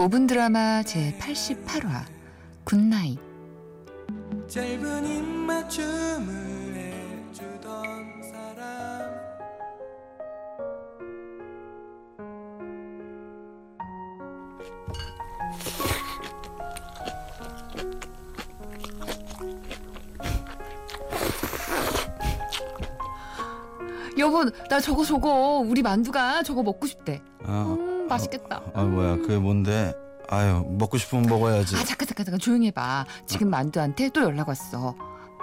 5분 드라마 제 88화 good night. 짧은 입맞춤을 해주던 사람. 여보 나 저거 저거. 우리 만두가 저거 먹고 싶대. 아, 음 맛있겠다. 아 뭐야. 그게 뭔데? 아유 먹고 싶으면 먹어야지. 아 잠깐 잠깐 잠깐. 조용히 해봐. 지금 만두한테 또 연락 왔어.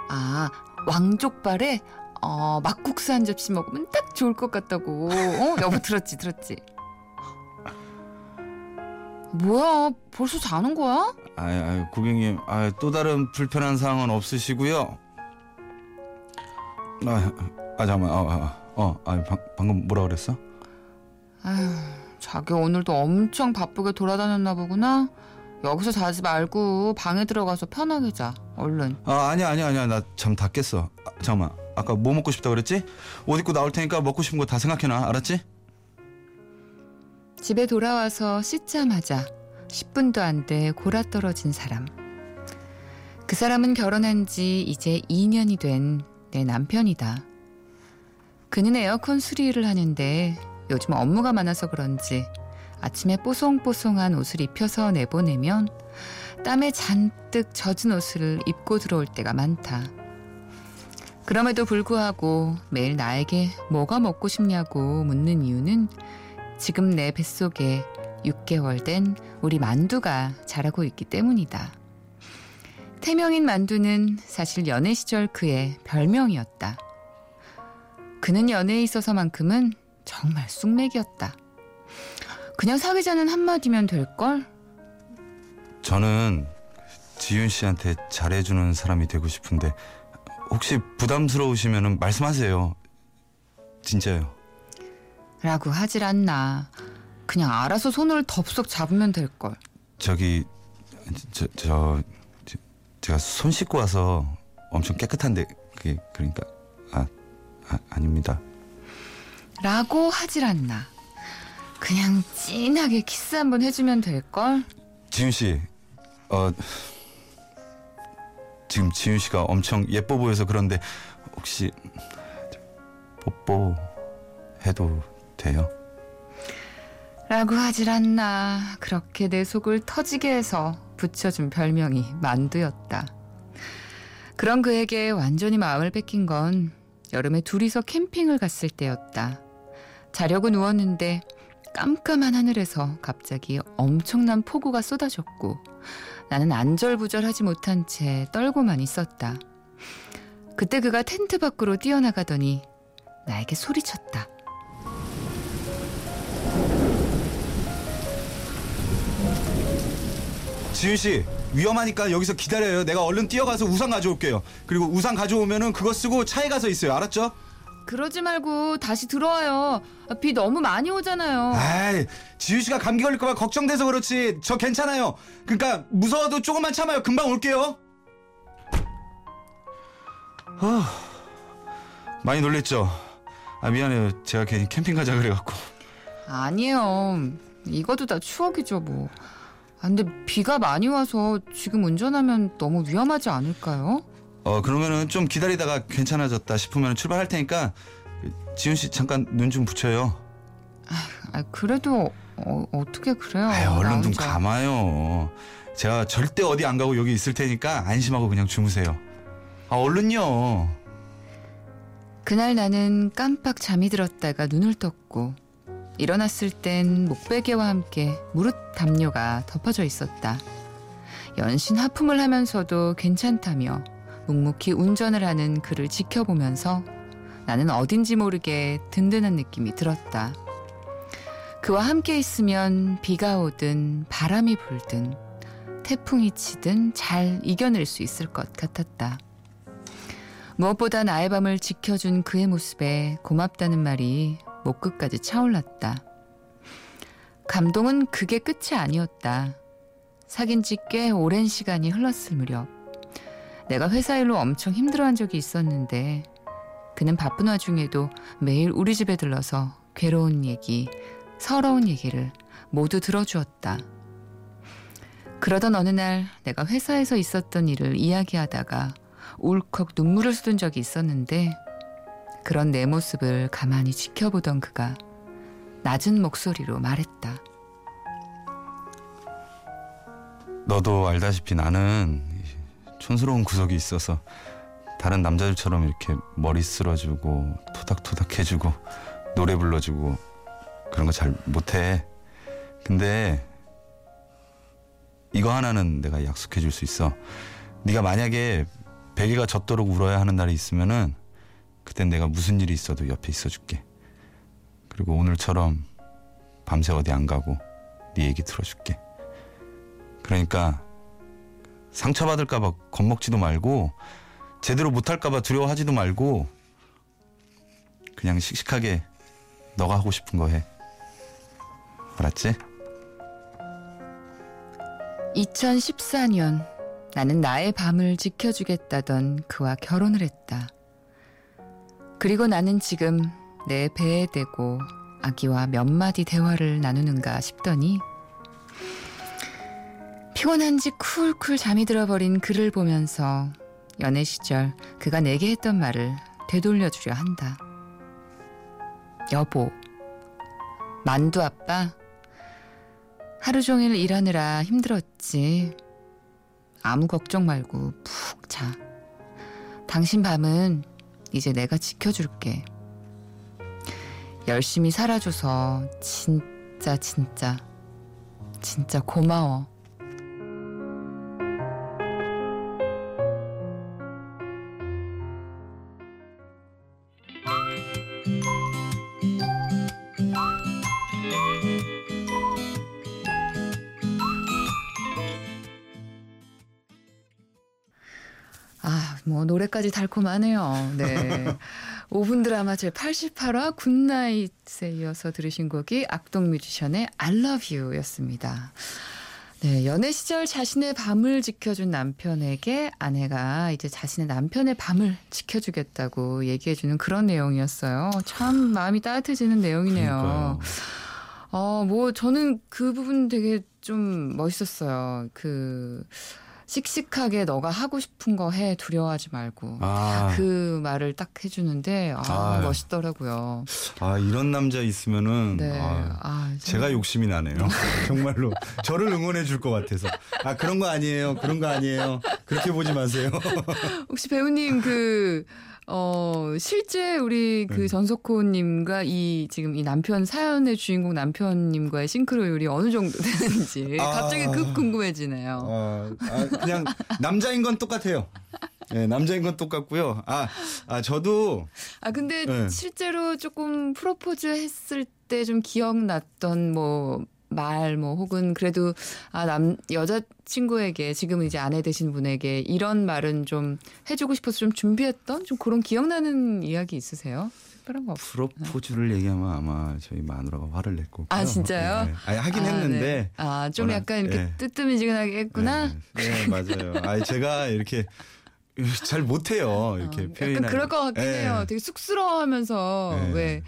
아 왕족발에 어 막국수 한 접시 먹으면 딱 좋을 것 같다고. 어? 여보 들었지 들었지? 뭐야? 벌써 자는 거야? 아유, 아유 고객님, 아유, 또 다른 불편한 사항은 없으시고요. 아, 아 잠깐만, 어, 어, 어, 아, 방, 방금 뭐라 그랬어? 아휴 자기 오늘도 엄청 바쁘게 돌아다녔나 보구나 여기서 자지 말고 방에 들어가서 편하게 자 얼른 아, 아니야, 아니야, 아니야, 나 잠 다 깼어. 아, 잠깐만, 아까 뭐 먹고 싶다 그랬지? 옷 입고 나올 테니까 먹고 싶은 거 다 생각해놔, 알았지? 집에 돌아와서 씻자마자 10분도 안돼 골아 떨어진 사람. 그 사람은 결혼한 지 이제 2년이 된 내 남편이다. 그는 에어컨 수리를 하는데 요즘 업무가 많아서 그런지 아침에 뽀송뽀송한 옷을 입혀서 내보내면 땀에 잔뜩 젖은 옷을 입고 들어올 때가 많다. 그럼에도 불구하고 매일 나에게 뭐가 먹고 싶냐고 묻는 이유는 지금 내 뱃속에 6개월 된 우리 만두가 자라고 있기 때문이다. 태명인 만두는 사실 연애 시절 그의 별명이었다. 그는 연애에 있어서만큼은 정말 쑥맥이었다. 그냥 사귀자는 한마디면 될걸? 저는 지윤 씨한테 잘해주는 사람이 되고 싶은데 혹시 부담스러우시면 말씀하세요. 진짜요. 라고 하질 않나. 그냥 알아서 손을 덥석 잡으면 될걸. 저기 저, 저, 저 제가 손 씻고 와서 엄청 깨끗한데 그게 그러니까 아, 아 아닙니다. 라고 하질 않나. 그냥 진하게 키스 한번 해주면 될걸? 지윤 씨, 어 지금 지윤 씨가 엄청 예뻐 보여서 그런데 혹시 뽀뽀 해도 돼요? 라고 하질 않나. 그렇게 내 속을 터지게 해서 붙여준 별명이 만두였다. 그런 그에게 완전히 마음을 뺏긴 건 여름에 둘이서 캠핑을 갔을 때였다. 자려고 누웠는데 깜깜한 하늘에서 갑자기 엄청난 폭우가 쏟아졌고 나는 안절부절하지 못한 채 떨고만 있었다. 그때 그가 텐트 밖으로 뛰어나가더니 나에게 소리쳤다. 지윤 씨 위험하니까 여기서 기다려요. 내가 얼른 뛰어가서 우산 가져올게요. 그리고 우산 가져오면은 그거 쓰고 차에 가서 있어요. 알았죠? 그러지 말고 다시 들어와요. 아, 비 너무 많이 오잖아요. 아이, 지윤 씨가 감기 걸릴까봐 걱정돼서 그렇지. 저 괜찮아요. 그러니까 무서워도 조금만 참아요. 금방 올게요. 어, 많이 놀랬죠. 아 미안해요. 제가 괜히 캠핑 가자 그래갖고. 아니에요. 이것도 다 추억이죠, 뭐. 아, 근데 비가 많이 와서 지금 운전하면 너무 위험하지 않을까요? 어 그러면은 좀 기다리다가 괜찮아졌다 싶으면 출발할 테니까 지윤 씨 잠깐 눈 좀 붙여요. 아, 그래도 어, 어떻게 그래요? 아유, 나 얼른 눈. 감아요. 제가 절대 어디 안 가고 여기 있을 테니까 안심하고 그냥 주무세요. 아 얼른요. 그날 나는 깜빡 잠이 들었다가 눈을 떴고 일어났을 땐 목베개와 함께 무릇 담요가 덮어져 있었다. 연신 하품을 하면서도 괜찮다며 묵묵히 운전을 하는 그를 지켜보면서 나는 어딘지 모르게 든든한 느낌이 들었다. 그와 함께 있으면 비가 오든 바람이 불든 태풍이 치든 잘 이겨낼 수 있을 것 같았다. 무엇보다 나의 밤을 지켜준 그의 모습에 고맙다는 말이 목 끝까지 차올랐다. 감동은 그게 끝이 아니었다. 사귄 지 꽤 오랜 시간이 흘렀을 무렵 내가 회사 일로 엄청 힘들어한 적이 있었는데 그는 바쁜 와중에도 매일 우리 집에 들러서 괴로운 얘기, 서러운 얘기를 모두 들어주었다. 그러던 어느 날 내가 회사에서 있었던 일을 이야기하다가 울컥 눈물을 쏟은 적이 있었는데 그런 내 모습을 가만히 지켜보던 그가 낮은 목소리로 말했다. 너도 알다시피 나는 촌스러운 구석이 있어서 다른 남자들처럼 이렇게 머리 쓸어주고 토닥토닥 해주고 노래 불러주고 그런 거 잘 못해. 근데 이거 하나는 내가 약속해 줄 수 있어. 네가 만약에 베개가 젖도록 울어야 하는 날이 있으면은 그땐 내가 무슨 일이 있어도 옆에 있어 줄게. 그리고 오늘처럼 밤새 어디 안 가고 네 얘기 들어줄게. 그러니까 상처받을까봐 겁먹지도 말고 제대로 못할까봐 두려워하지도 말고 그냥 씩씩하게 너가 하고 싶은 거 해. 알았지? 2014년 나는 나의 밤을 지켜주겠다던 그와 결혼을 했다. 그리고 나는 지금 내 배에 대고 아기와 몇 마디 대화를 나누는가 싶더니 피곤한지 쿨쿨 잠이 들어버린 그를 보면서 연애 시절 그가 내게 했던 말을 되돌려주려 한다. 여보, 만두 아빠, 하루 종일 일하느라 힘들었지. 아무 걱정 말고 푹 자. 당신 밤은 이제 내가 지켜줄게. 열심히 살아줘서 진짜 진짜 진짜 고마워. 뭐 노래까지 달콤하네요. 네. 5분 드라마 제 88화 굿나잇에 이어서 들으신 곡이 악동 뮤지션의 I Love You였습니다. 네, 연애 시절 자신의 밤을 지켜준 남편에게 아내가 이제 자신의 남편의 밤을 지켜주겠다고 얘기해주는 그런 내용이었어요. 참 마음이 따뜻해지는 내용이네요. 그러니까요. 어, 뭐 저는 그 부분 되게 좀 멋있었어요. 그 씩씩하게 너가 하고 싶은 거 해 두려워하지 말고 아, 그 말을 딱 해주는데 아, 아. 멋있더라고요. 아 이런 남자 있으면은 네, 아, 아, 제가 욕심이 나네요. 정말로 저를 응원해 줄 것 같아서 아 그런 거 아니에요. 그런 거 아니에요. 그렇게 보지 마세요. 혹시 배우님 그 어, 실제 우리 그 네. 전석호님과 이 지금 이 남편 사연의 주인공 남편님과의 싱크로율이 어느 정도 되는지 아. 갑자기 급 궁금해지네요. 아, 아, 그냥 남자인 건 똑같아요. 네, 남자인 건 똑같고요. 아, 아 저도 아 근데 네. 실제로 조금 프로포즈 했을 때 좀 기억났던 뭐 말 뭐 혹은 그래도 아 남 여자 친구에게 지금 이제 아내 되신 분에게 이런 말은 좀 해주고 싶어서 좀 준비했던 좀 그런 기억나는 이야기 있으세요? 특별한 거 없어요? 프로포즈를 얘기하면 아마 저희 마누라가 화를 낼 거고요. 아 진짜요? 네. 아니, 하긴 아, 했는데 네. 아 좀 워낙, 약간 이렇게 예. 뜨뜨미지근하게 했구나. 네, 네, 맞아요. 아 제가 이렇게 잘 못해요. 이렇게 어, 표현을. 약간 그럴 것 같긴 예. 해요. 되게 쑥스러워하면서 네. 왜,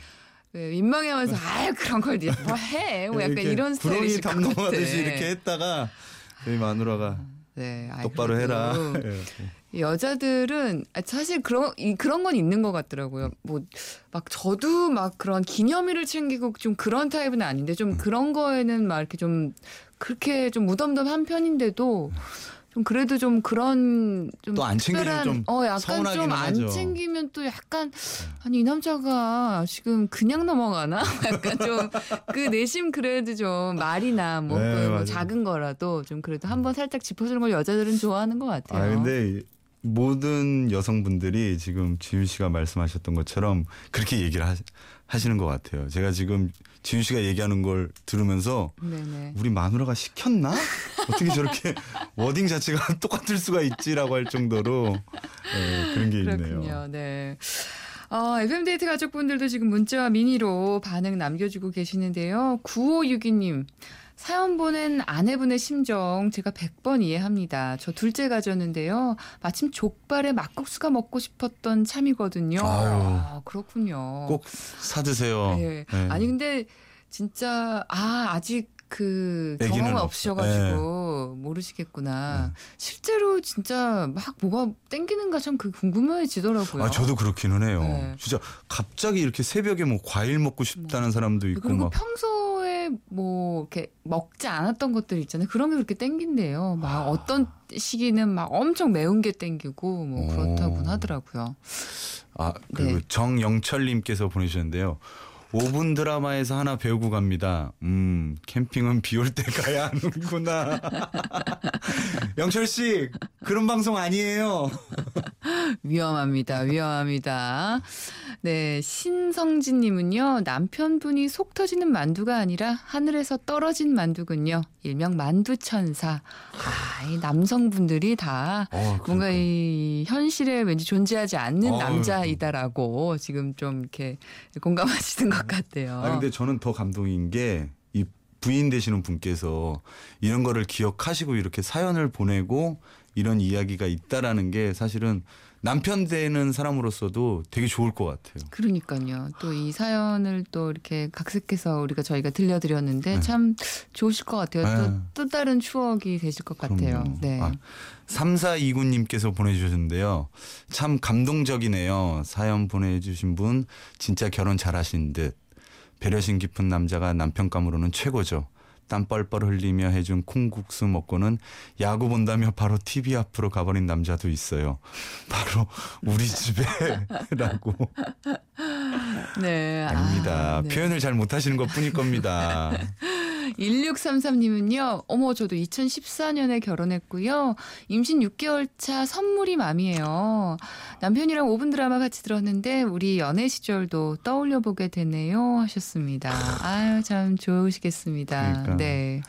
왜 민망해하면서 아유 그런 걸뭐 해? 뭐 약간 이렇게 이런 구렁이 스타일이실 것 같아. 담넘하듯이 이렇게 했다가 저희 마누라가 네, 아이, 똑바로 해라. 예. 여자들은 아, 사실 그런 이- 그런 건 있는 것 같더라고요. 뭐 막 저도 막 그런 기념일을 챙기고 좀 그런 타입은 아닌데 음. 좀 그런 거에는 막 이렇게 좀 그렇게 좀 무덤덤한 편인데도 좀 그래도 좀 그런 좀 또 안 챙기면 특별한- 좀어 약간 좀 안. 챙기면 또 약간 아니 이 남자가 지금 그냥 넘어가나 약간 좀 그 내심 그래도 좀 말이나 뭐, 네, 그 뭐. 작은 거라도 좀 그래도 한번 살짝 짚어주는 걸 여자들은 좋아하는 것 같아요. 아 근데 모든 여성분들이 지금 지윤 씨가 말씀하셨던 것처럼 그렇게 얘기를 하, 하시는 것 같아요. 제가 지금 지윤 씨가 얘기하는 걸 들으면서 네네. 우리 마누라가 시켰나? 어떻게 저렇게 워딩 자체가 똑같을 수가 있지라고 할 정도로 예, 그런 게 있네요. 그렇군요. 네. 어, FM데이트 가족분들도 지금 문자와 미니로 반응 남겨주고 계시는데요. 9562님. 사연 보낸 아내분의 심정 제가 100번 이해합니다. 저 둘째 가졌는데요. 마침 족발에 막국수가 먹고 싶었던 참이거든요. 아유. 아, 그렇군요. 꼭 사드세요. 네. 네. 아니 근데 진짜 아 아직 그 없어. 없으셔가지고 모르시겠구나. 네. 실제로 진짜 막 뭐가 땡기는가 참 그 궁금해지더라고요. 아 저도 그렇기는 해요. 네. 진짜 갑자기 이렇게 새벽에 뭐 과일 먹고 싶다는 사람도 있고 그리고 막 평소에 뭐 이렇게 먹지 않았던 것들 있잖아요. 그런 게 그렇게 땡긴대요. 막 아. 어떤 시기는 막 엄청 매운 게 땡기고 뭐 오. 그렇다고 하더라고요. 아, 그리고 네. 정영철님께서 보내주셨는데요. 5분 드라마에서 하나 배우고 갑니다. 음, 캠핑은 비 올 때 가야 하는구나. 영철 씨, 그런 방송 아니에요. 위험합니다. 위험합니다. 네, 신성진 님은요, 남편분이 속 터지는 만두가 아니라 하늘에서 떨어진 만두군요. 일명 만두 천사. 아, 이 남성분들이 다 어, 뭔가 그러니까. 이 현실에 왠지 존재하지 않는 어휴. 남자이다라고 지금 좀 이렇게 공감하시는 것 같아요. 아 근데 저는 더 감동인 게 이 부인 되시는 분께서 이런 거를 기억하시고 이렇게 사연을 보내고 이런 이야기가 있다라는 게 사실은 남편 되는 사람으로서도 되게 좋을 것 같아요. 그러니까요. 또 이 사연을 또 이렇게 각색해서 우리가 저희가 들려드렸는데 네. 참 좋으실 것 같아요. 네. 또, 또 다른 추억이 되실 것 같아요. 그럼요. 네. 아, 3429님께서 보내주셨는데요. 참 감동적이네요. 사연 보내주신 분 진짜 결혼 잘하신 듯. 배려심 깊은 남자가 남편감으로는 최고죠. 땀 뻘뻘 흘리며 해준 콩국수 먹고는 야구 본다며 바로 TV 앞으로 가버린 남자도 있어요. 바로 우리 집에라고. 네. 아닙니다. 아, 네. 표현을 잘 못하시는 것 뿐일 겁니다. 1633님은요, 어머, 저도 2014년에 결혼했고요. 임신 6개월 차 선물이 맘이에요. 남편이랑 5분 드라마 같이 들었는데, 우리 연애 시절도 떠올려 보게 되네요. 하셨습니다. 아유, 참 좋으시겠습니다. 그러니까. 네.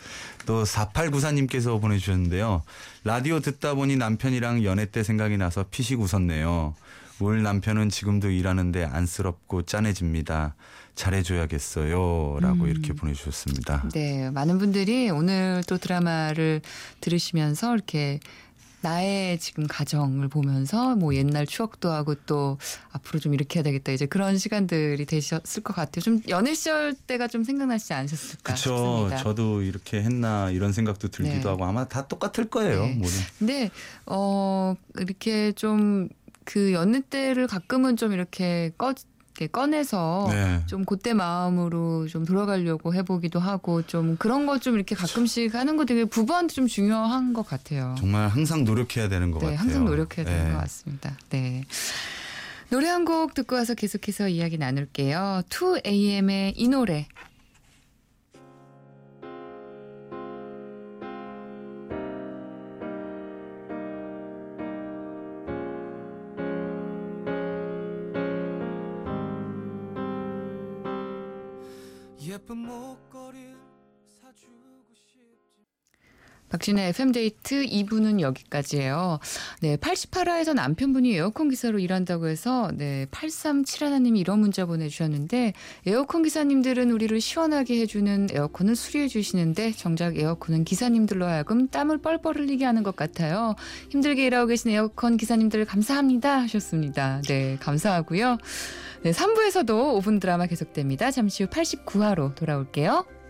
또 4894님께서 보내주셨는데요. 라디오 듣다 보니 남편이랑 연애 때 생각이 나서 피식 웃었네요. 울 남편은 지금도 일하는데 안쓰럽고 짠해집니다. 잘해줘야겠어요. 라고 음. 이렇게 보내주셨습니다. 네. 많은 분들이 오늘 또 드라마를 들으시면서 이렇게 나의 지금 가정을 보면서 뭐 옛날 추억도 하고 또 앞으로 좀 이렇게 해야 되겠다 이제 그런 시간들이 되셨을 것 같아요. 좀 연애 시절 때가 좀 생각나시지 않으셨을까 그쵸. 싶습니다. 저도 이렇게 했나 이런 생각도 들기도 네. 하고 아마 다 똑같을 거예요. 네. 모든. 근데 어 이렇게 좀 그 연애 때를 가끔은 좀 이렇게 꺼 꺼내서 네. 좀 그때 마음으로 좀 돌아가려고 해보기도 하고 좀 그런 거 좀 이렇게 가끔씩 하는 거 되게 부부한테 좀 중요한 것 같아요. 정말 항상 노력해야 되는 것 네, 같아요. 항상 노력해야 되는 네. 것 같습니다. 네. 노래 한 곡 듣고 와서 계속해서 이야기 나눌게요. 2AM의 이 노래. 예쁜 목걸이 사주고 싶지 박신의 FM데이트 2부는 여기까지예요. 네, 88화에서 남편분이 에어컨 기사로 일한다고 해서 네, 8371님이 이런 문자 보내주셨는데 에어컨 기사님들은 우리를 시원하게 해주는 에어컨을 수리해 주시는데 정작 에어컨은 기사님들로 하여금 땀을 뻘뻘 흘리게 하는 것 같아요. 힘들게 일하고 계신 에어컨 기사님들 감사합니다 하셨습니다. 네, 감사하고요. 네, 3부에서도 5분 드라마 계속됩니다. 잠시 후 89화로 돌아올게요.